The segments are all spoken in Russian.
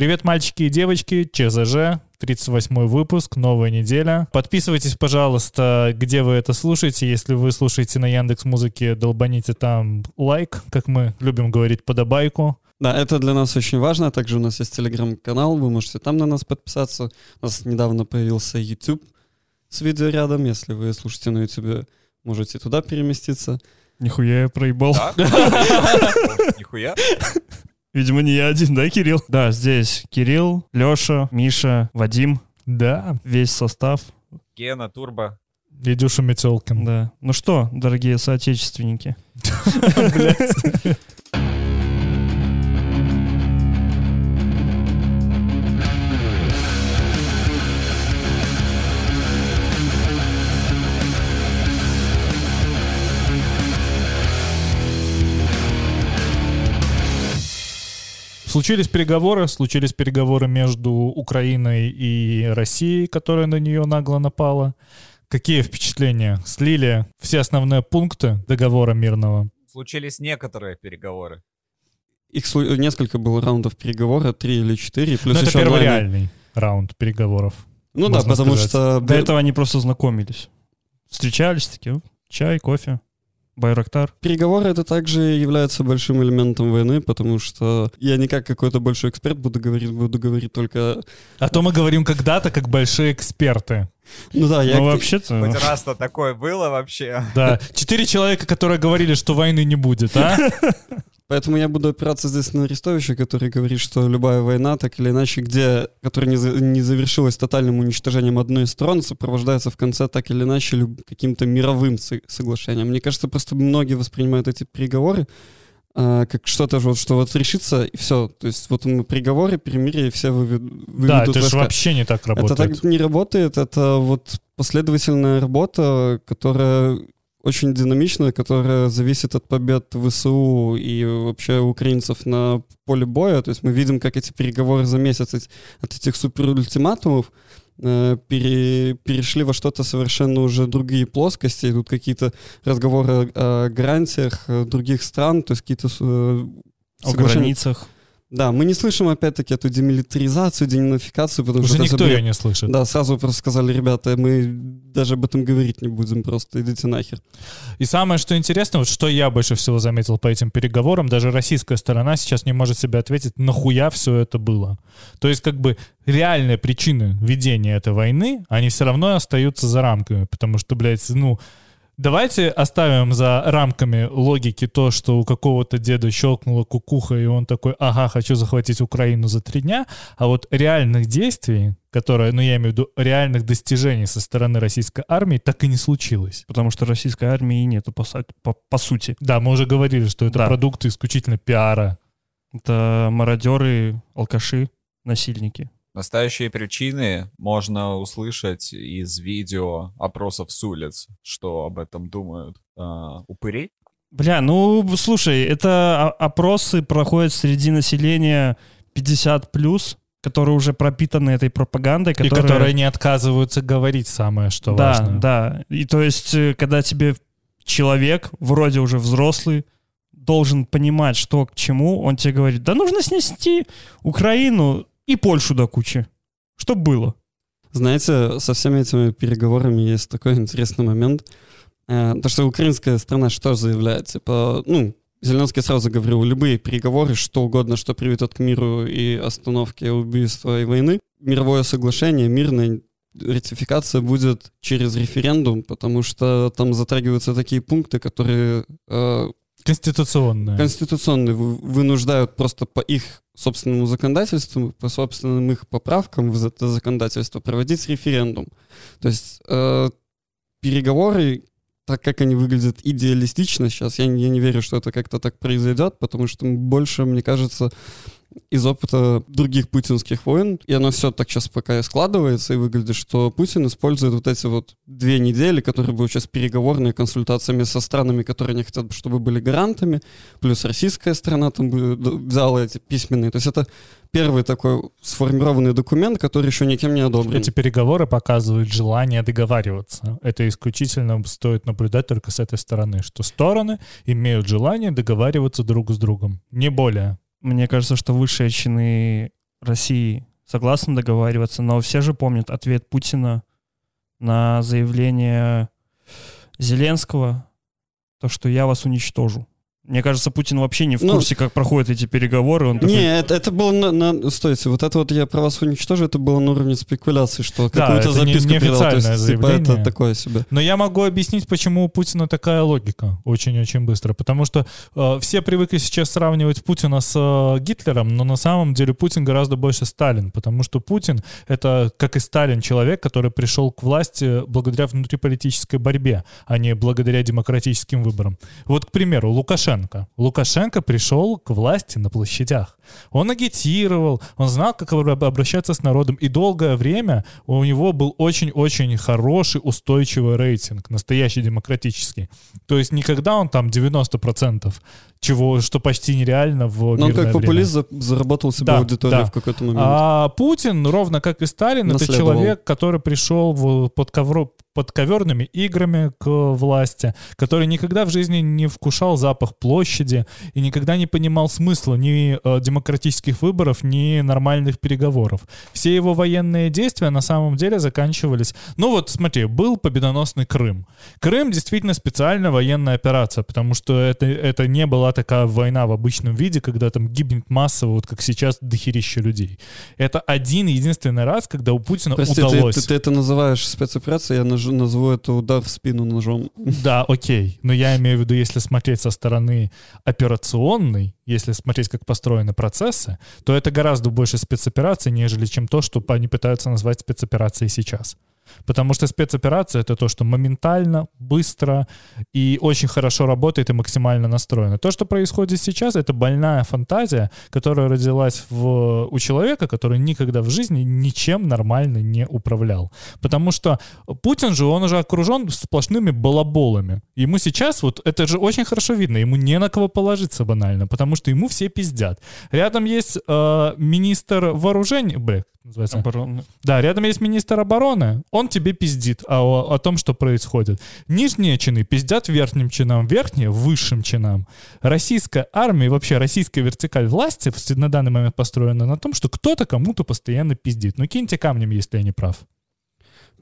Привет, мальчики и девочки, ЧЗЖ, 38 выпуск, новая неделя. Подписывайтесь, пожалуйста, где вы это слушаете. Если вы слушаете на Яндекс Музыке, долбаните там лайк, как мы любим говорить, подобайку. Да, это для нас очень важно. Также у нас есть телеграм-канал, вы можете там на нас подписаться. У нас недавно появился YouTube с видео рядом. Если вы слушаете на YouTube, можете туда переместиться. Нихуя я проебал. Нихуя. Видимо, не я один, да, Кирилл? Да, здесь Кирилл, Леша, Миша, Вадим. Да. Весь состав. Гена, Турбо. Идюша Метелкин. Да. Ну что, дорогие соотечественники? Случились переговоры, случились переговоры между Украиной и Россией, которая на нее нагло напала. Какие впечатления? Слили все основные пункты договора мирного? Случились некоторые переговоры. Их слу- несколько было раундов переговора, три или четыре. Плюс это еще первый онлайн. реальный раунд переговоров. Ну да, потому сказать. что... До этого они просто знакомились. Встречались такие, «О, чай, кофе, Байрактар. Переговоры это также является большим элементом войны, потому что я не как какой-то большой эксперт буду говорить, буду говорить только... А то мы говорим когда-то как большие эксперты. Ну да, я... Ну, вообще-то... Хоть раз-то такое было вообще. Да, четыре человека, которые говорили, что войны не будет, а? Поэтому я буду опираться здесь на Арестовича, который говорит, что любая война, так или иначе, где, которая не, за- не завершилась тотальным уничтожением одной из сторон, сопровождается в конце так или иначе люб- каким-то мировым со- соглашением. Мне кажется, просто многие воспринимают эти переговоры как что-то вот, что вот решится, и все. То есть вот мы приговоры, перемирие, и все вывед- выведут Да, это же вообще не так Это работает. так не работает, это вот последовательная работа, которая очень динамичная, которая зависит от побед ВСУ и вообще украинцев на поле боя. То есть мы видим, как эти переговоры за месяц от, этих суперультиматумов пере- перешли во что-то совершенно уже другие плоскости. Идут какие-то разговоры о, о гарантиях э, других стран, то есть какие-то э, О соглашения. границах. Да, мы не слышим опять-таки эту демилитаризацию, денацификацию, потому Уже что никто бред. ее не слышит. Да, сразу просто сказали, ребята, мы даже об этом говорить не будем, просто идите нахер. И самое, что интересно, вот что я больше всего заметил по этим переговорам, даже российская сторона сейчас не может себе ответить, нахуя все это было. То есть как бы реальные причины ведения этой войны, они все равно остаются за рамками, потому что, блядь, ну, Давайте оставим за рамками логики то, что у какого-то деда щелкнула кукуха, и он такой, ага, хочу захватить Украину за три дня, а вот реальных действий, которые, ну я имею в виду реальных достижений со стороны российской армии, так и не случилось. Потому что российской армии нету, по, по, по сути. Да, мы уже говорили, что это Да. продукты исключительно пиара. Это мародеры, алкаши, насильники. Настоящие причины можно услышать из видео опросов с улиц, что об этом думают а, упыри. Бля, ну, слушай, это опросы проходят среди населения 50 плюс, которые уже пропитаны этой пропагандой, И которая... которые не отказываются говорить самое, что да, важно. да. И то есть, э, когда тебе человек, вроде уже взрослый, должен понимать, что к чему, он тебе говорит, да нужно снести Украину и Польшу до кучи. Что было? Знаете, со всеми этими переговорами есть такой интересный момент. Э, То, что украинская страна что заявляет? Типа, ну, Зеленский сразу говорил, любые переговоры, что угодно, что приведет к миру и остановке убийства и войны, мировое соглашение, мирная ратификация будет через референдум, потому что там затрагиваются такие пункты, которые э, Конституционные вы- вынуждают просто по их собственному законодательству, по собственным их поправкам в это законодательство проводить референдум. То есть э, переговоры, так как они выглядят идеалистично сейчас, я, я не верю, что это как-то так произойдет, потому что больше, мне кажется, из опыта других путинских войн, и оно все так сейчас пока складывается, и выглядит, что Путин использует вот эти вот две недели, которые будут сейчас переговорные консультациями со странами, которые не хотят, чтобы были гарантами, плюс российская сторона там взяла эти письменные. То есть это первый такой сформированный документ, который еще никем не одобрен. Эти переговоры показывают желание договариваться. Это исключительно стоит наблюдать только с этой стороны, что стороны имеют желание договариваться друг с другом. Не более. Мне кажется, что высшие чины России согласны договариваться, но все же помнят ответ Путина на заявление Зеленского, то, что я вас уничтожу. Мне кажется, Путин вообще не в Ну, курсе, как проходят эти переговоры. Он такой, Не, это, это было на, на- Стойте, вот это вот я про вас уничтожу, это было на уровне спекуляций, что Да, какую-то это не- записку передал. То неофициальное есть, типа, заявление. это такое себе. Но я могу объяснить, почему у Путина такая логика очень-очень быстро. Потому что э, все привыкли сейчас сравнивать Путина с э, Гитлером, но на самом деле Путин гораздо больше Сталин. Потому что Путин — это, как и Сталин, человек, который пришел к власти благодаря внутриполитической борьбе, а не благодаря демократическим выборам. Вот, к примеру, Лукашенко. Лукашенко пришел к власти на площадях. Он агитировал, он знал, как об- обращаться с народом, и долгое время у него был очень-очень хороший, устойчивый рейтинг, настоящий демократический. То есть никогда он там 90%, чего, что почти нереально в Но он как время. популист за- заработал себе Да, аудиторию да. в какой-то момент. А Путин, ровно как и Сталин, это человек, который пришел в- под, ковро, под коверными играми к власти, который никогда в жизни не вкушал запах площади и никогда не понимал смысла ни э, демократических выборов, ни нормальных переговоров. Все его военные действия на самом деле заканчивались... Ну вот, смотри, был победоносный Крым. Крым действительно специальная военная операция, потому что это, это не была такая война в обычном виде, когда там гибнет массово, вот как сейчас, дохерища людей. Это один единственный раз, когда у Путина Прости, ты, удалось... ты- ты это называешь спецоперацией, я наж- назову это удар в спину ножом. Да, окей. Но я имею в виду, если смотреть со стороны операционной, если смотреть, как построены процессы, то это гораздо больше спецоперации, нежели чем то, что они пытаются назвать спецоперацией сейчас. Потому что спецоперация — это то, что моментально, быстро и очень хорошо работает и максимально настроено. То, что происходит сейчас, это больная фантазия, которая родилась в, у человека, который никогда в жизни ничем нормально не управлял. Потому что Путин же, он уже окружен сплошными балаболами. Ему сейчас, вот это же очень хорошо видно, ему не на кого положиться банально, потому что ему все пиздят. Рядом есть э, министр вооружений, бля, как называется? обороны. Да, рядом есть министр обороны, он тебе пиздит о, о том, что происходит. Нижние чины пиздят верхним чинам, верхние — высшим чинам. Российская армия и вообще российская вертикаль власти на данный момент построена на том, что кто-то кому-то постоянно пиздит. Ну киньте камнем, если я не прав.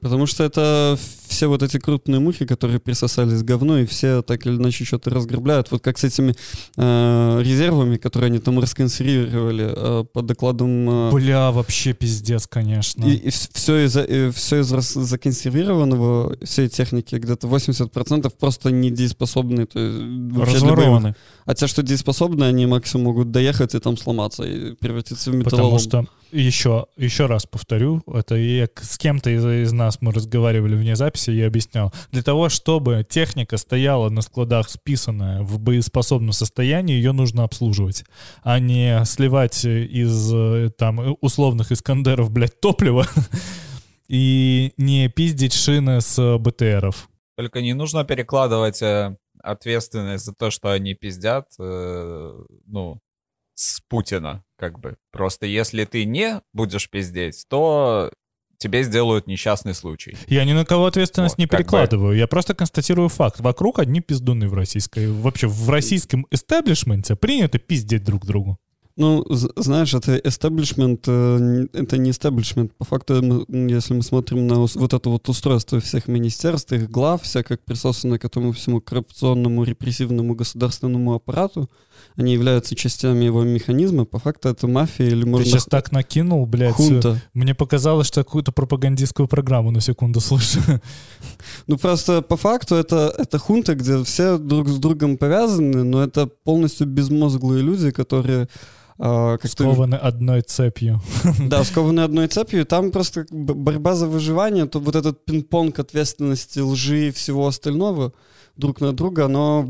Потому что это все вот эти крупные мухи, которые присосались к говну, и все так или иначе что-то разгребляют. Вот как с этими э, резервами, которые они там расконсервировали э, по докладам... э, Бля, вообще пиздец, конечно. И, все, из, все из законсервированного, всей техники, где-то 80% просто недееспособны. То есть. Разворованы. А те, что дееспособны, они максимум могут доехать и там сломаться, и превратиться в металлолом. Потому что, еще, еще раз повторю, это к- с кем-то из, из нас мы разговаривали вне записи, я объяснял. Для того, чтобы техника стояла на складах списанная в боеспособном состоянии, ее нужно обслуживать, а не сливать из э, там условных Искандеров, блядь, топливо и не пиздить шины с БТРов. Только не нужно перекладывать э, ответственность за то, что они пиздят, э, ну, с Путина, как бы. Просто если ты не будешь пиздеть, то тебе сделают несчастный случай. Я ни на кого ответственность Вот, не как бы. перекладываю. Я просто констатирую факт. Вокруг одни пиздуны в российской... Вообще в российском эстеблишменте принято пиздеть друг другу. Ну, знаешь, это эстаблишмент, э, это не эстаблишмент. По факту, если мы смотрим на вот это вот устройство всех министерств, их глав, вся как присосаны к этому всему коррупционному, репрессивному государственному аппарату, они являются частями его механизма. По факту это мафия или Ты можно... сейчас так накинул, блядь. Хунта. Мне показалось, что какую-то пропагандистскую программу на секунду слышу. Ну просто по факту это, это хунта, где все друг с другом повязаны, но это полностью безмозглые люди, которые а, как-то Скованы одной цепью. Да, скованы одной цепью. Там просто как борьба за выживание, то вот этот пинг-понг ответственности, лжи и всего остального друг на друга, оно,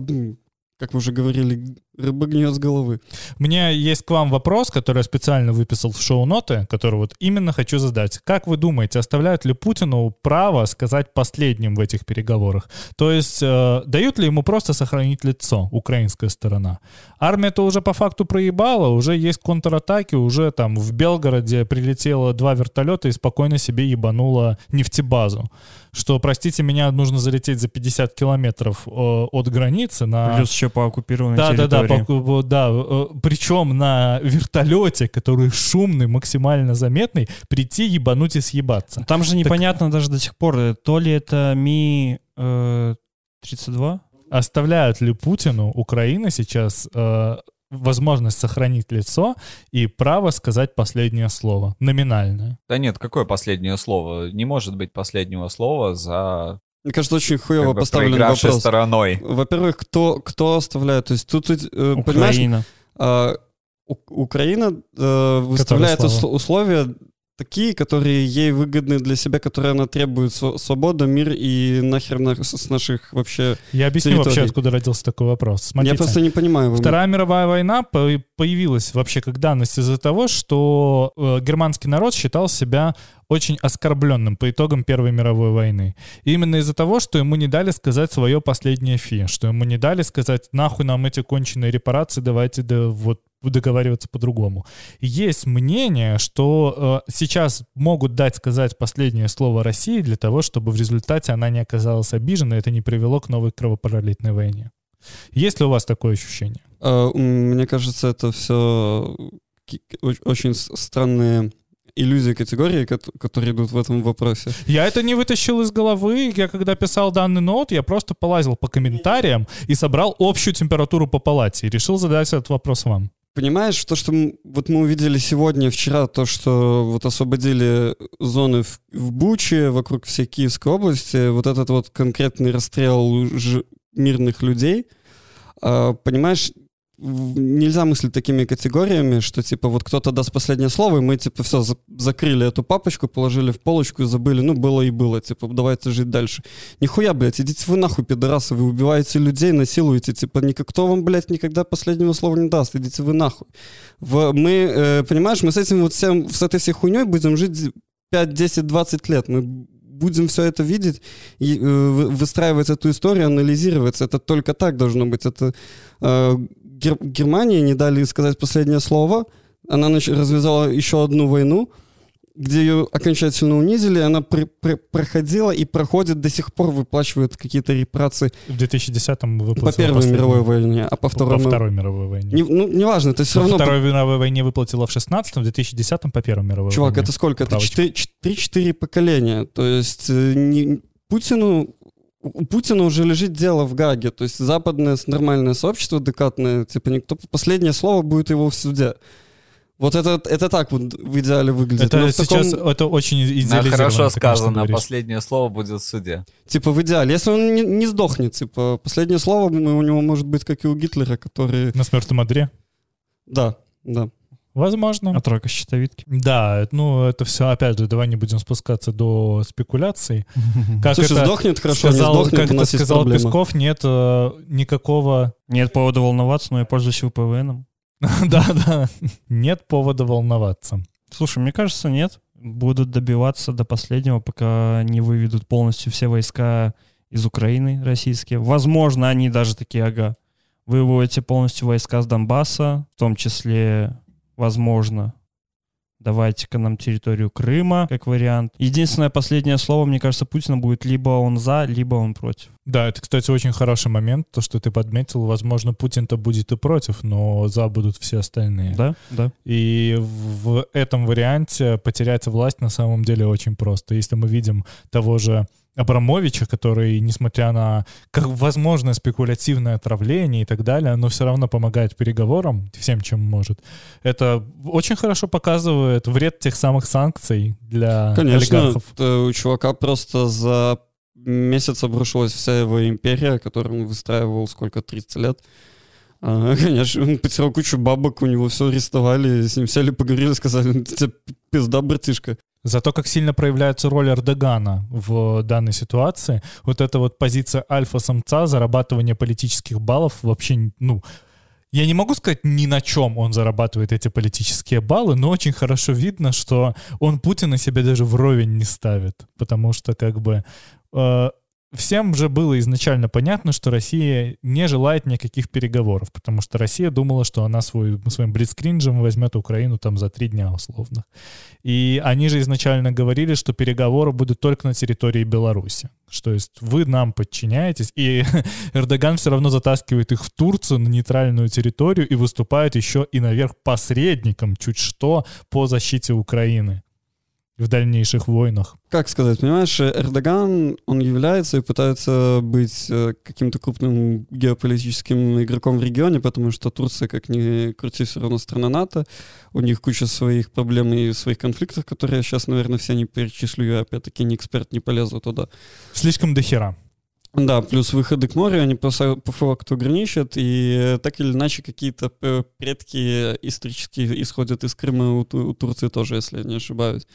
как вы уже говорили, рыба гниет с головы. У меня есть к вам вопрос, который я специально выписал в шоу-ноты, который вот именно хочу задать. Как вы думаете, оставляют ли Путину право сказать последним в этих переговорах? То есть э, дают ли ему просто сохранить лицо украинская сторона? Армия-то уже по факту проебала, уже есть контратаки, уже там в Белгороде прилетело два вертолета и спокойно себе ебануло нефтебазу. Что, простите меня, нужно залететь за 50 километров э, от границы на... Плюс еще по оккупированной Да, территории. да, истории. да, причем на вертолете, который шумный, максимально заметный, прийти, ебануть и съебаться. Там же непонятно даже до сих пор, э, то ли это Ми э, 32, Оставляют ли Путину Украина сейчас э, возможность сохранить лицо и право сказать последнее слово, номинальное? Да нет, какое последнее слово? Не может быть последнего слова за Мне кажется, очень хуево как бы, поставлен вопрос. стороной. Во-первых, кто, кто оставляет? То есть тут, э, понимаешь, Украина. а, У- Украина э, выставляет усл- условия такие, которые ей выгодны для себя, которые она требует. Св- Свобода, мир и нахер на- с наших вообще... Я объясню вообще, Территорий. откуда родился такой вопрос. Смотрите. Я просто не понимаю. Вторая мировая война по- появилась вообще как данность из-за того, что э, германский народ считал себя очень оскорбленным по итогам Первой мировой войны. И именно из-за того, что ему не дали сказать свое последнее фи, что ему не дали сказать, нахуй нам эти конченые репарации, давайте да, вот договариваться по-другому. Есть мнение, что э, сейчас могут дать сказать последнее слово России для того, чтобы в результате она не оказалась обижена, и это не привело к новой кровопролитной войне. Есть ли у вас такое ощущение? М, Мне кажется, это все очень странные иллюзии категории, кот- которые идут в этом вопросе. Я это не вытащил из головы. Я когда писал данный ноут, я просто полазил по комментариям и собрал общую температуру по палате. И решил задать этот вопрос вам. Понимаешь, то, что вот мы увидели сегодня, вчера, то, что вот освободили зоны в, в Буче, вокруг всей Киевской области, вот этот вот конкретный расстрел мирных людей, а, понимаешь, нельзя мыслить такими категориями, что типа вот кто-то даст последнее слово, и мы типа все закрыли эту папочку, положили в полочку и забыли, ну было и было, типа давайте жить дальше. Нихуя, блядь, идите вы нахуй, пидорасы, вы убиваете людей, насилуете, типа никто вам, блядь, никогда последнего слова не даст, идите вы нахуй. В, мы, э, понимаешь, мы с этим вот всем, с этой всей хуйней будем жить 5, 10, 20 лет, мы будем все это видеть и э, вы- выстраивать эту историю, анализировать. Это только так должно быть. Это э, Гер- Германии не дали сказать последнее слово. Она нач- развязала еще одну войну, где ее окончательно унизили. Она при- при- проходила и проходит до сих пор, выплачивает какие-то репарации В 2010-м выплатил по Первой мировой войне, а по по Второй... Второй мировой войне. Не- ну, неважно, это все Во равно... Второй мировой войне выплатила в 16-м, в 2010-м по Первой мировой Чувак, войне. это сколько? Это Правочка. 3-4 поколения. То есть э, не- Путину у Путина уже лежит дело в Гаге. То есть западное нормальное сообщество декатное, типа никто последнее слово будет его в суде. Вот это, это так вот в идеале выглядит. Это Но в таком- сейчас это очень Да, идеализировано. хорошо ты, конечно, сказано, последнее слово будет в суде. Типа в идеале. Если он не, не сдохнет, типа последнее слово у него может быть как и у Гитлера, который... На смертном одре? Да, да. Возможно. А тройка щитовидки. Да, ну это все, опять же, давай не будем спускаться до спекуляций. Как Слушай, это сдохнет хорошо, сказал, не сдохнет, как у это сказал проблема. Песков, нет э, никакого... Нет повода волноваться, но я пользуюсь VPN. Да-да, нет повода волноваться. Слушай, мне кажется, нет. Будут добиваться до последнего, пока не выведут полностью все войска из Украины российские. Возможно, они даже такие, ага, вы выводите полностью войска с Донбасса, в том числе, возможно, давайте-ка нам территорию Крыма, как вариант. Единственное последнее слово, мне кажется, Путина будет либо он за, либо он против. Да, это, кстати, очень хороший момент, то, что ты подметил. Возможно, Путин-то будет и против, но за будут все остальные. Да, да. И в этом варианте потерять власть на самом деле очень просто. Если мы видим того же Абрамовича, который, несмотря на, как возможно, спекулятивное отравление и так далее, но все равно помогает переговорам всем, чем может. Это очень хорошо показывает вред тех самых санкций для Конечно, олигархов. э, у чувака просто за месяц обрушилась вся его империя, которую он выстраивал сколько, 30 лет. А, конечно, он потерял кучу бабок, у него все арестовали, с ним сели, поговорили, сказали, тебе пизда, братишка. Зато как сильно проявляется роль Эрдогана в данной ситуации, вот эта вот позиция альфа-самца, зарабатывание политических баллов вообще, ну, я не могу сказать ни на чем он зарабатывает эти политические баллы, но очень хорошо видно, что он Путина себе даже вровень не ставит, потому что как бы э, всем же было изначально понятно, что Россия не желает никаких переговоров, потому что Россия думала, что она свой, своим блицкринджем возьмет Украину там за три дня условно. И они же изначально говорили, что переговоры будут только на территории Беларуси. Что есть вы нам подчиняетесь, и Эрдоган все равно затаскивает их в Турцию на нейтральную территорию и выступает еще и наверх посредником, чуть что, по защите Украины в дальнейших войнах. Как сказать, понимаешь, Эрдоган, он является и пытается быть э, каким-то крупным геополитическим игроком в регионе, потому что Турция, как ни крути, все равно страна НАТО, у них куча своих проблем и своих конфликтов, которые я сейчас, наверное, все не перечислю, я опять-таки не эксперт, не полезу туда. Слишком дохера. Да, плюс выходы к морю, они по, по факту граничат, и так или иначе какие-то предки исторические исходят из Крыма у, у Турции тоже, если я не ошибаюсь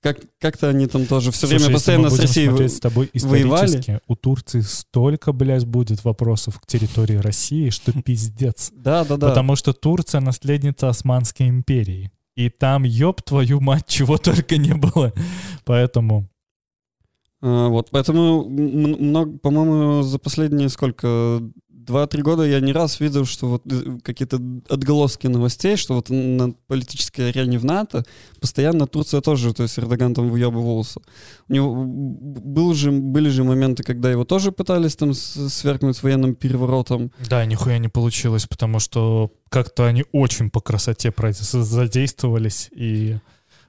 как, как-то они там тоже все Слушай, время постоянно с Россией с тобой воевали. у Турции столько, блядь, будет вопросов к территории России, что пиздец. Да, да, да. Потому что Турция наследница Османской империи. И там, ёб твою мать, чего только не было. Поэтому... А, вот, поэтому, много, по-моему, за последние сколько, два-три года я не раз видел, что вот э, какие-то отголоски новостей, что вот на политической арене в НАТО постоянно Турция тоже, то есть Эрдоган там выебывался. У него был же, были же моменты, когда его тоже пытались там свергнуть военным переворотом. Да, нихуя не получилось, потому что как-то они очень по красоте задействовались и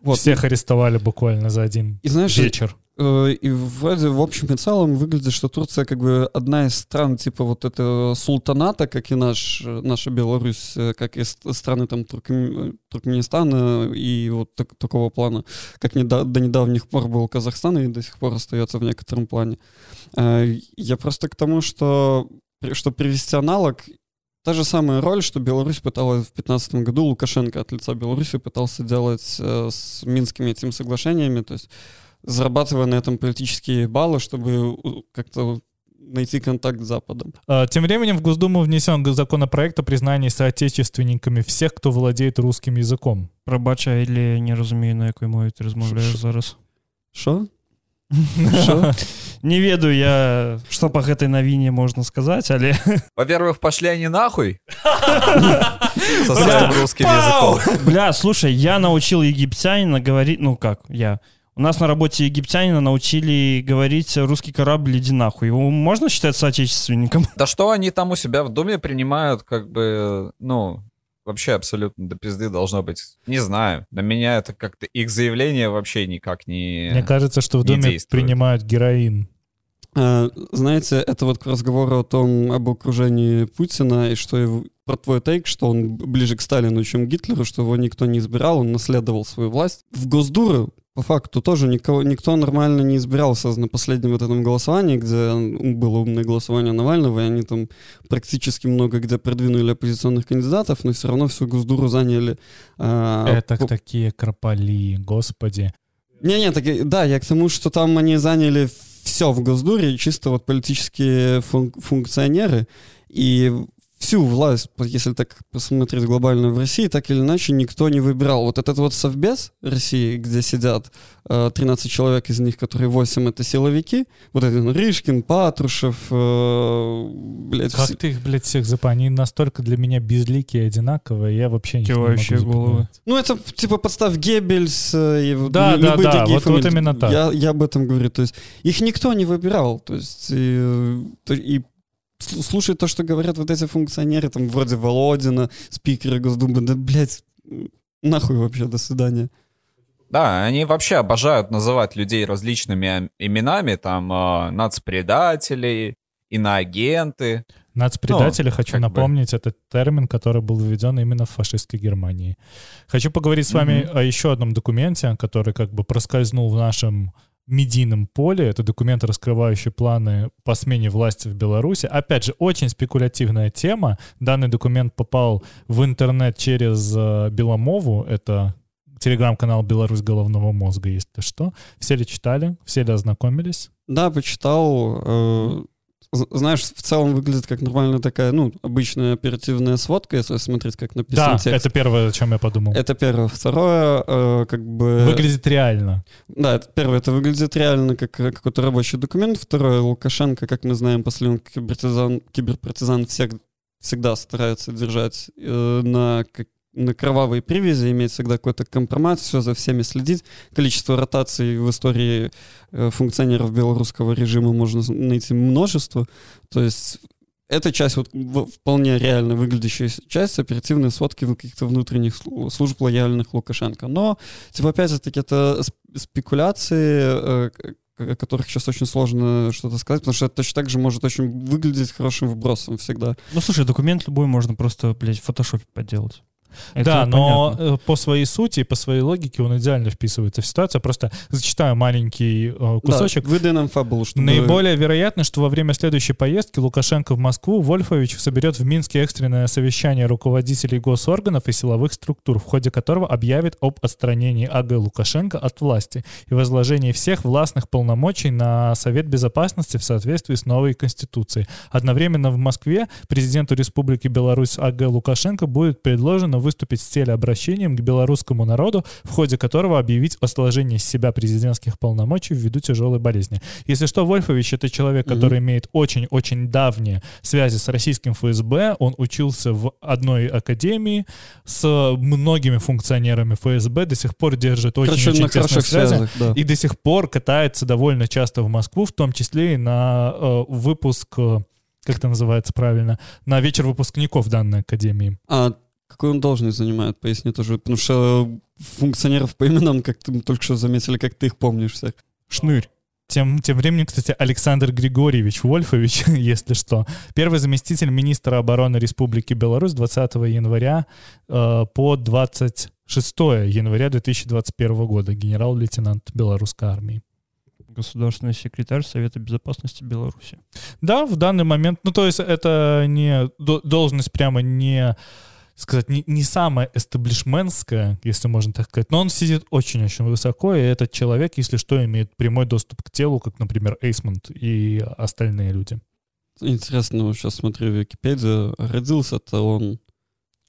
вот. всех арестовали буквально за один и, знаешь, вечер. Э, и вроде в общем и целом выглядит, что Турция как бы одна из стран типа вот этого султаната, как и наш, наша Беларусь, э, как и страны там Туркмен, Туркменистана и вот так, такого плана, как не до, до недавних пор был Казахстан и до сих пор остается в некотором плане. Э, я просто к тому, что, что привести аналог, Та же самая роль, что Беларусь пыталась в 2015 году, Лукашенко от лица Беларуси пытался делать с Минскими этими соглашениями, то есть зарабатывая на этом политические баллы, чтобы как-то найти контакт с Западом. А, тем временем в Госдуму внесен законопроект о признании соотечественниками всех, кто владеет русским языком. Пробача, или не розумію, на якій мові ти розмовляєш зараз. Що? Не ведаю я, что по этой новине можно сказать, але... Во-первых, пошли они нахуй. Со своим русским языком. Бля, слушай, я научил египтянина говорить, ну как, я у нас на работе египтянина научили говорить русский корабль иди нахуй. Его можно считать соотечественником? Да что они там у себя в доме принимают, как бы, ну, вообще абсолютно до пизды должно быть. Не знаю. На меня это как-то их заявление вообще никак не Мне кажется, что в доме принимают героин. А, знаете, это вот к разговору о том, об окружении Путина, и что его, про твой тейк, что он ближе к Сталину, чем к Гитлеру, что его никто не избирал, он наследовал свою власть. В Госдуру по факту тоже никого, никто нормально не избирался на последнем вот этом голосовании, где было умное голосование Навального, и они там практически много где продвинули оппозиционных кандидатов, но все равно всю Госдуру заняли. А, Это по... такие крополи, господи. Не-не, так, да, я к тому, что там они заняли все в Госдуре, чисто вот политические фун- функционеры, и всю власть, если так посмотреть глобально в России, так или иначе никто не выбирал. Вот этот вот совбез России, где сидят э, 13 человек, из них, которые 8 это силовики, вот этот Рышкин, Патрушев, э, блядь. Как все... ты их, блядь, всех запомнил? Они настолько для меня безликие, одинаковые, я вообще не могу головы. Ну это типа подстав Геббельс, э, и да, да, да, вот, вот именно так. Я, я об этом говорю, то есть их никто не выбирал, то есть и, и слушать то, что говорят вот эти функционеры, там, вроде Володина, спикеры Госдумы, да, блядь, нахуй вообще, до свидания. Да, они вообще обожают называть людей различными именами, там, э, нацпредатели, иноагенты. Нацпредатели, ну, хочу напомнить, бы. это термин, который был введен именно в фашистской Германии. Хочу поговорить с вами mm-hmm. о еще одном документе, который как бы проскользнул в нашем медийном поле. Это документ, раскрывающий планы по смене власти в Беларуси. Опять же, очень спекулятивная тема. Данный документ попал в интернет через э, Беломову. Это телеграм-канал «Беларусь головного мозга», если что. Все ли читали? Все ли ознакомились? Да, почитал. Знаешь, в целом выглядит как нормальная такая, ну, обычная оперативная сводка, если смотреть, как написан Да, текст. это первое, о чем я подумал. Это первое. Второе, э, как бы... Выглядит реально. Да, это первое, это выглядит реально как э, какой-то рабочий документ. Второе, Лукашенко, как мы знаем, последний киберпартизан, киберпартизан всег, всегда старается держать э, на, как- на кровавой привязи, иметь всегда какой-то компромат, все за всеми следить. Количество ротаций в истории э, функционеров белорусского режима можно найти множество. То есть эта часть, вот вполне реально выглядящая часть оперативной сводки каких-то внутренних слу- служб лояльных Лукашенко. Но, типа, опять-таки, это сп- спекуляции, э, о которых сейчас очень сложно что-то сказать, потому что это точно так же может очень выглядеть хорошим вбросом всегда. Ну, слушай, документ любой можно просто, блядь, в фотошопе подделать. Это да, но понятно. э, по своей сути и по своей логике он идеально вписывается в ситуацию. Просто зачитаю маленький э, кусочек. Да, выдай нам фабулу, чтобы... Наиболее вероятно, что во время следующей поездки Лукашенко в Москву Вольфович соберет в Минске экстренное совещание руководителей госорганов и силовых структур, в ходе которого объявит об отстранении АГ Лукашенко от власти и возложении всех властных полномочий на Совет Безопасности в соответствии с новой Конституцией. Одновременно в Москве президенту Республики Беларусь АГ Лукашенко будет предложено выступить с телеобращением к белорусскому народу, в ходе которого объявить о сложении с себя президентских полномочий ввиду тяжелой болезни. Если что, Вольфович — это человек, который имеет очень-очень давние связи с российским ФСБ. Он учился в одной академии с многими функционерами ФСБ, до сих пор держит очень-очень на тесные связи. связях, да. И до сих пор катается довольно часто в Москву, в том числе и на э, выпуск, э, как это называется правильно, на вечер выпускников данной академии. А какую он должность занимает, поясни тоже, потому что функционеров по именам, как ты только что заметили, как ты их помнишь всех. Шнырь. Тем, тем временем, кстати, Александр Григорьевич Вольфович, если что, первый заместитель министра обороны Республики Беларусь 20 января э, по 26 января 2021 года, генерал-лейтенант белорусской армии. Государственный секретарь Совета Безопасности Беларуси. Да, в данный момент, ну то есть это не до- должность прямо не сказать, не, не самая эстаблишментская, если можно так сказать, но он сидит очень-очень высоко, и этот человек, если что, имеет прямой доступ к телу, как, например, Эйсмонт и остальные люди. Интересно, сейчас смотрю Википедию, родился-то он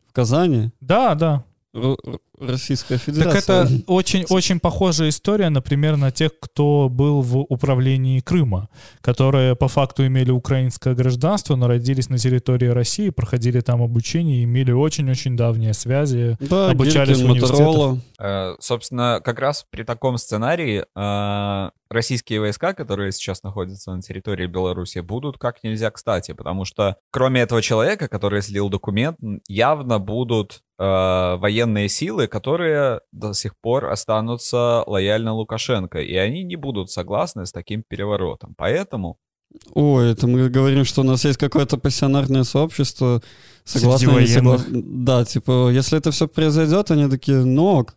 в Казани, Да, да. Ро- Ро- Российская Так Федерация. это очень-очень похожая история, например, на тех, кто был в управлении Крыма, которые по факту имели украинское гражданство, но родились на территории России, проходили там обучение имели очень-очень давние связи. Да, обучались Гиркин, в университетах. Э, Собственно, как раз при таком сценарии э, российские войска, которые сейчас находятся на территории Беларуси, будут как нельзя кстати, потому что кроме этого человека, который слил документ, явно будут э, военные силы, которые до сих пор останутся лояльны Лукашенко, и они не будут согласны с таким переворотом. Поэтому Ой, это мы говорим, что у нас есть какое-то пассионарное сообщество, согласно Среди согла-. Да, типа, если это все произойдет, они такие, ну ок.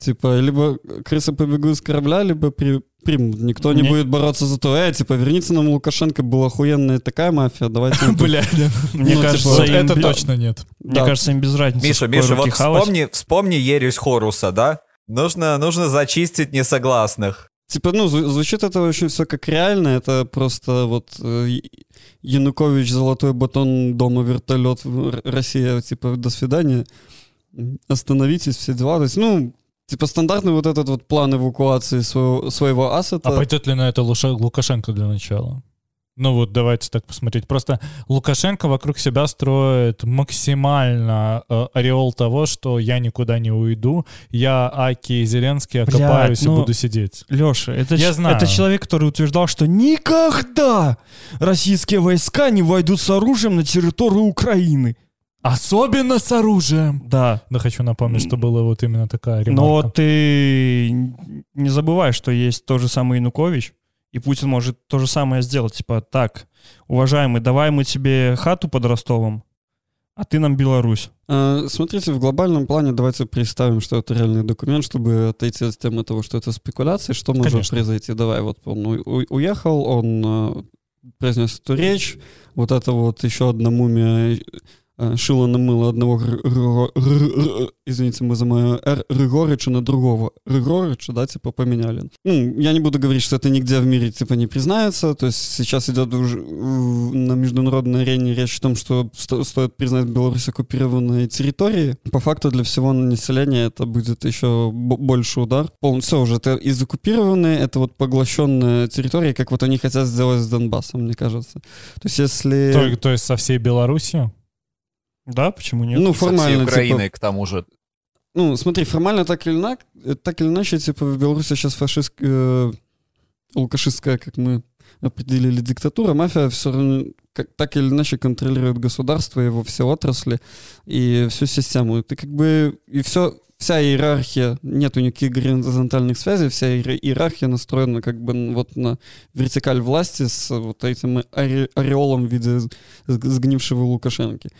Типа, либо крысы побегут с корабля, либо при, примут. Никто не Не- будет бороться за то, э, типа, верните нам Лукашенко, была охуенная такая мафия, давайте... мы тут». Бля, Мне Ну, кажется, вот им, это точно нет. Мне кажется, им без разницы. Миша, Миша, вот вспомни, вспомни ересь Хоруса, да? Нужно, нужно зачистить несогласных. Типа, ну, зв- звучит это очень все как реально, это просто вот э, Янукович, золотой батон, дома, вертолет, Россия, типа, до свидания, остановитесь, все дела. То есть, ну, типа, стандартный вот этот вот план эвакуации своего, своего ассета. А пойдет ли на это Луша- Лукашенко для начала? Ну вот давайте так посмотреть. Просто Лукашенко вокруг себя строит максимально э, ореол того, что я никуда не уйду, я Аки и Зеленский окопаюсь ну, и буду сидеть. Леша, это, Я ч- знаю. это человек, который утверждал, что никогда российские войска не войдут с оружием на территорию Украины. Особенно с оружием. Да. Да хочу напомнить, что была вот именно такая ремарка. Но ты не забывай, что есть тот же самый Янукович, и Путин может то же самое сделать. Типа, так, уважаемый, давай мы тебе хату под Ростовом, а ты нам Беларусь. А, Смотрите, в глобальном плане давайте представим, что это реальный документ, чтобы отойти от темы того, что это спекуляции. Что может Конечно. произойти? Давай, вот он уехал, он э, произнес эту речь, вот это вот еще одна мумия шило на мыло одного извините, мы за мое Р, Григорича на другого Григорича, да, типа поменяли. Ну, я не буду говорить, что это нигде в мире, типа, не признается, то есть сейчас идет уже на международной арене речь о том, что сто- стоит признать Беларусь оккупированной территорией. По факту для всего населения это будет еще бо- больше удар. Полностью все уже, это из оккупированной, это вот поглощенная территория, как вот они хотят сделать с Донбассом, мне кажется. То есть если... То, то есть со всей Беларусью? Да, почему нет? ну, Со всей формально, типа, Украиной, к тому же. Ну, смотри, формально так или иначе, так или иначе, типа в Беларуси сейчас фашистская, лукашистская, как мы определили, диктатура, мафия все равно как, так или иначе контролирует государство, его все отрасли и всю систему. Ты как бы и все, вся иерархия, нету никаких горизонтальных связей, вся иер- иерархия настроена как бы вот на вертикаль власти с вот этим ори- ореолом в виде сгнившего Лукашенки.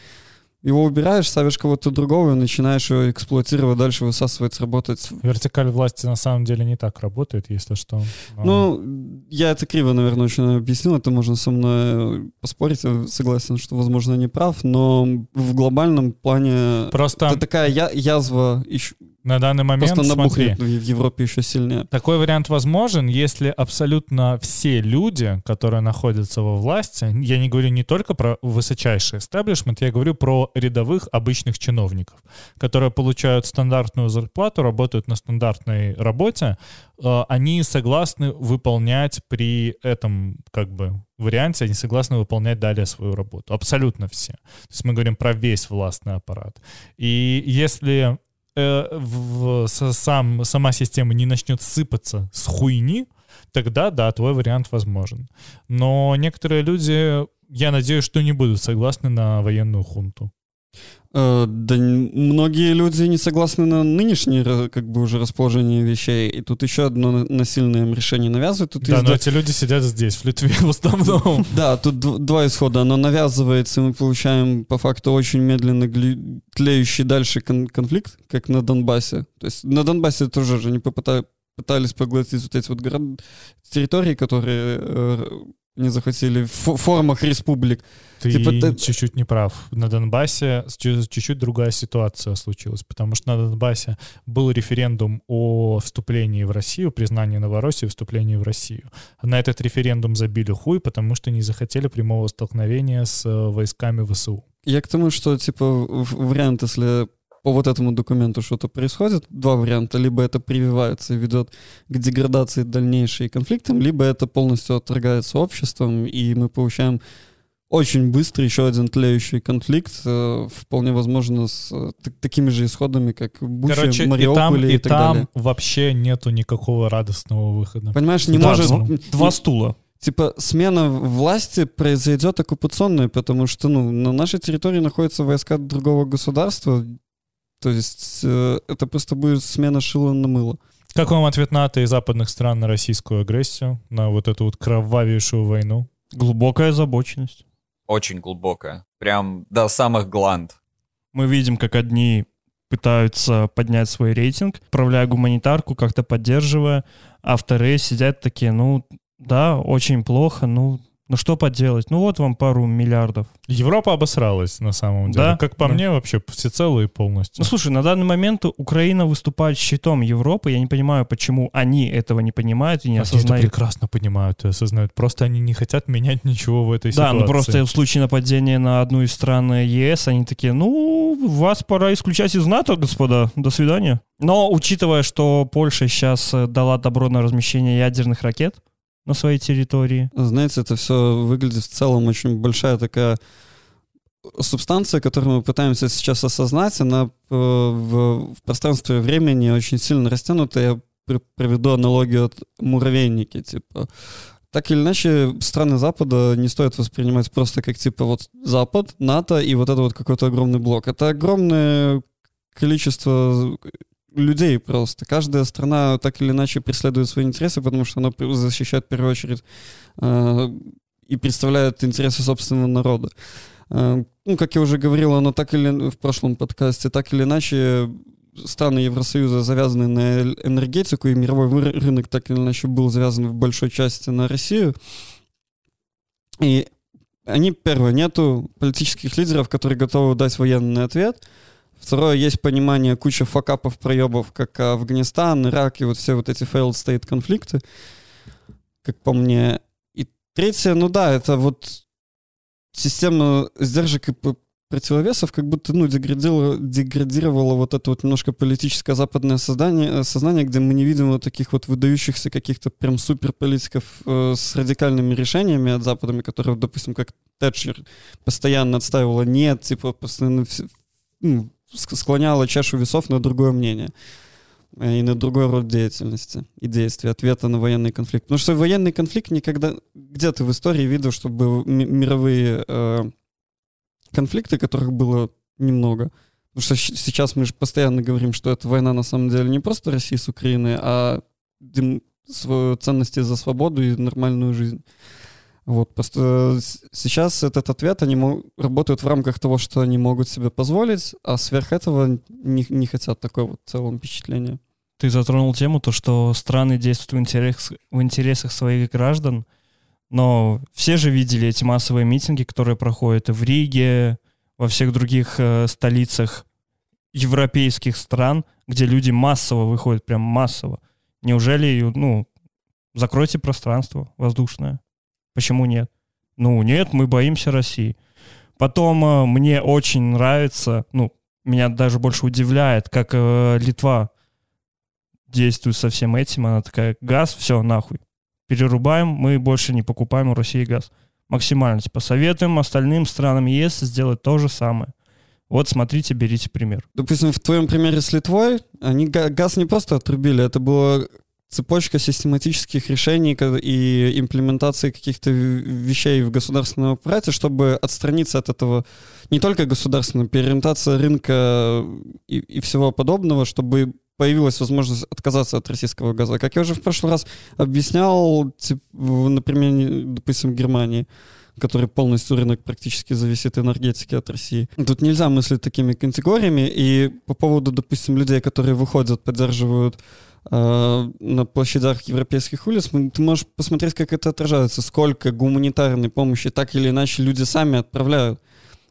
Его убираешь, ставишь кого-то другого и начинаешь его эксплуатировать, дальше высасывать, сработать. Вертикаль власти на самом деле не так работает, если что. А, Ну, я это криво, наверное, очень объяснил, это можно со мной поспорить, я согласен, что, возможно, не прав, но в глобальном плане Просто это такая я- язва на данный момент, просто смотри, набухнет в Европе еще сильнее. Такой вариант возможен, если абсолютно все люди, которые находятся во власти, я не говорю не только про высочайший эстаблишмент, я говорю про рядовых обычных чиновников, которые получают стандартную зарплату, работают на стандартной работе, э, они согласны выполнять при этом как бы варианте, они согласны выполнять далее свою работу. Абсолютно все. То есть мы говорим про весь властный аппарат. И если э, в- с- сам, сама система не начнет сыпаться с хуйни, тогда, да, твой вариант возможен. Но некоторые люди, я надеюсь, что не будут согласны на военную хунту. Э, Да многие люди не согласны на нынешнее как бы уже расположение вещей, и тут еще одно на- насильное решение навязывают. Тут да, есть но эти люди сидят здесь, в Литве в основном. Да, тут дв- два исхода. Оно навязывается, и мы получаем по факту очень медленно тлеющий дальше кон- конфликт, как на Донбассе. То есть на Донбассе тоже же они попыта- пытались поглотить вот эти вот город... территории, которые э, не захватили в фо- формах республик. Ты Типа чуть-чуть не прав. На Донбассе чуть-чуть другая ситуация случилась, потому что на Донбассе был референдум о вступлении в Россию, признании Новороссии, вступлении в Россию. На этот референдум забили хуй, потому что не захотели прямого столкновения с э, войсками ВСУ. Я к тому, что, типа, вариант, если по вот этому документу что-то происходит, два варианта. Либо это прививается и ведет к деградации дальнейшей конфликтам, либо это полностью отторгается обществом, и мы получаем очень быстро еще один тлеющий конфликт, э, вполне возможно, с э, такими же исходами, как в Буче, Короче, и там, Мариуполе и, и так там далее. вообще нету никакого радостного выхода. Понимаешь, не Да, может... два- Два стула. Типа смена власти произойдет оккупационная, потому что ну, на нашей территории находятся войска другого государства. То есть э, это просто будет смена шила на мыло. Как вам ответ НАТО и западных стран на российскую агрессию, на вот эту вот кровавейшую войну? Глубокая озабоченность. Очень глубокая. Прям до самых гланд. Мы видим, как одни пытаются поднять свой рейтинг, отправляя гуманитарку, как-то поддерживая, а вторые сидят такие, ну, да, очень плохо, ну, ну что поделать? Ну вот вам пару миллиардов. Европа обосралась на самом деле. Да, как по да. мне, вообще всецело и полностью. Ну, слушай, на данный момент Украина выступает щитом Европы. Я не понимаю, почему они этого не понимают и не Они это осознают. прекрасно понимают и осознают. Просто они не хотят менять ничего в этой Да, ситуации. ну просто в случае нападения на одну из стран ЕС, они такие, ну, вас пора исключать из НАТО, господа, до свидания. Но учитывая, что Польша сейчас э, дала добро на размещение ядерных ракет на своей территории, Знаете, это все выглядит в целом очень большая такая субстанция, которую мы пытаемся сейчас осознать, она э, в, пространстве времени очень сильно растянута. Я пр- проведу аналогию от муравейники, типа. Так или иначе, страны Запада не стоит воспринимать просто как, типа, вот Запад, НАТО и вот это вот какой-то огромный блок. Это огромное количество людей просто. Каждая страна так или иначе преследует свои интересы, потому что она защищает в первую очередь э, и представляет интересы собственного народа. Э, ну, как я уже говорил, оно так или в прошлом подкасте, так или иначе страны Евросоюза завязаны на энергетику, и мировой рынок так или иначе был завязан в большой части на Россию. И они, первое, нету политических лидеров, которые готовы дать военный ответ. Второе, есть понимание куча факапов, проебов, как Афганистан, Ирак и вот все вот эти failed state конфликты, как по мне. И третье, ну да, это вот система сдержек и противовесов как будто, ну, деградировало, деградировало вот это вот немножко политическое западное создание, сознание, где мы не видим вот таких вот выдающихся каких-то прям суперполитиков э, с радикальными решениями от Западами, которые, допустим, как Тэтчер постоянно отстаивала нет, типа, постоянно ну, склоняла чашу весов на другое мнение э, и на другой род деятельности и действий, ответа на военный конфликт. Потому что военный конфликт никогда... Где ты в истории видел, чтобы мировые э, конфликты, которых было немного. Потому что сейчас мы же постоянно говорим, что эта война на самом деле не просто России с Украиной, а ценности за свободу и нормальную жизнь. Вот, просто сейчас этот ответ, они работают в рамках того, что они могут себе позволить, а сверх этого не, не хотят такое вот в впечатление. Ты затронул тему, то, что страны действуют в интересах, в интересах своих граждан, но все же видели эти массовые митинги, которые проходят в Риге, во всех других э, столицах европейских стран, где люди массово выходят, прям массово. Неужели, ну, закройте пространство воздушное? Почему нет? Ну, нет, мы боимся России. Потом э, мне очень нравится, ну, меня даже больше удивляет, как э, Литва действует со всем этим. Она такая, газ, все, нахуй перерубаем, мы больше не покупаем у России газ. Максимально. Типа советуем остальным странам ЕС сделать то же самое. Вот смотрите, берите пример. Допустим, в твоем примере с Литвой, они газ не просто отрубили, это была цепочка систематических решений и имплементации каких-то вещей в государственном аппарате, чтобы отстраниться от этого не только государственного, переориентация рынка и, и всего подобного, чтобы появилась возможность отказаться от российского газа. Как я уже в прошлый раз объяснял, типа, например, допустим, Германии, который полностью рынок практически зависит энергетики от России. Тут нельзя мыслить такими категориями. И по поводу, допустим, людей, которые выходят, поддерживают э, на площадях европейских улиц, ты можешь посмотреть, как это отражается, сколько гуманитарной помощи так или иначе люди сами отправляют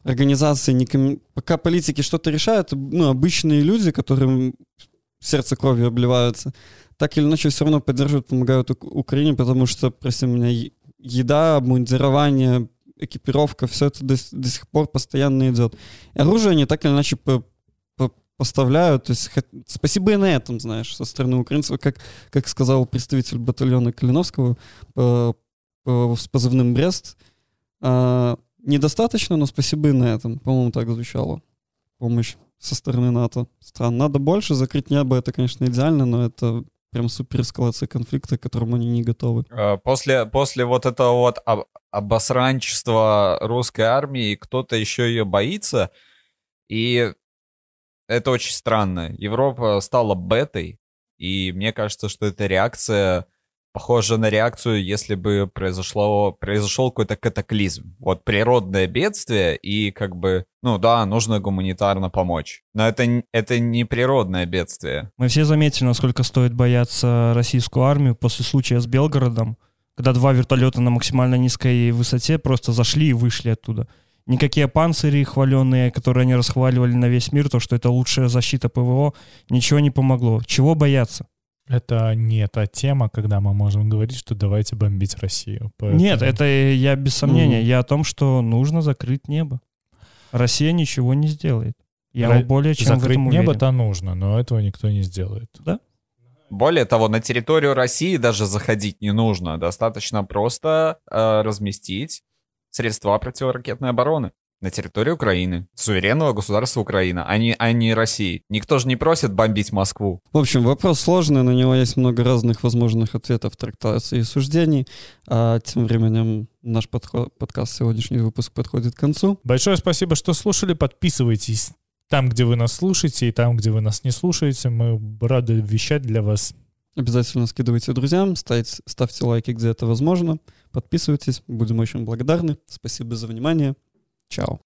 организации, не пока политики что-то решают, ну, обычные люди, которым сердце кровью обливаются, так или иначе все равно поддерживают, помогают Украине, потому что, прости меня, еда, обмундирование, экипировка, все это до, до сих пор постоянно идет. И оружие они так или иначе поставляют. То есть, спасибо и на этом, знаешь, со стороны украинцев, как, как сказал представитель батальона Калиновского по, по, с позывным «Брест», а, недостаточно, но спасибо и на этом. По-моему, так звучало. Помощь со стороны НАТО стран. Надо больше, закрыть небо, это, конечно, идеально, но это прям супер эскалация конфликта, к которому они не готовы. А, после, после вот этого вот об, обосранчества русской армии кто-то еще ее боится, и это очень странно. Европа стала бетой, и мне кажется, что это реакция похоже на реакцию, если бы произошло, произошел какой-то катаклизм. Вот природное бедствие, и как бы, ну да, нужно гуманитарно помочь. Но это, это не природное бедствие. Мы все заметили, насколько стоит бояться российскую армию после случая с Белгородом, когда два вертолета на максимально низкой высоте просто зашли и вышли оттуда. Никакие панцири хваленные, которые они расхваливали на весь мир, то, что это лучшая защита ПВО, ничего не помогло. Чего бояться? Это не та тема, когда мы можем говорить, что давайте бомбить Россию. Поэтому... Нет, это я без сомнения. Mm. Я о том, что нужно закрыть небо. Россия ничего не сделает. Я Ра- более чем Закрыть в этом небо-то нужно, но этого никто не сделает. Да? Более того, на территорию России даже заходить не нужно. Достаточно просто э, разместить средства противоракетной обороны на территории Украины, суверенного государства Украина, а не, а не России. Никто же не просит бомбить Москву. В общем, вопрос сложный, на него есть много разных возможных ответов, трактаций и суждений. А тем временем наш подход, подкаст, сегодняшний выпуск подходит к концу. Большое спасибо, что слушали. Подписывайтесь там, где вы нас слушаете, и там, где вы нас не слушаете. Мы рады вещать для вас. Обязательно скидывайте друзьям, ставьте, ставьте лайки, где это возможно. Подписывайтесь, будем очень благодарны. Спасибо за внимание. Чао.